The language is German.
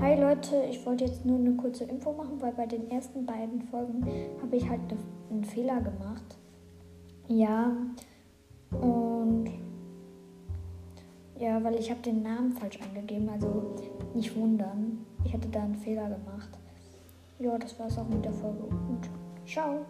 Hi Leute, ich wollte jetzt nur eine kurze Info machen, weil bei den ersten beiden Folgen habe ich halt einen Fehler gemacht. Ja, und ja, weil ich habe den Namen falsch angegeben, also nicht wundern. Ich hätte da einen Fehler gemacht. Ja, das war es auch mit der Folge und ciao.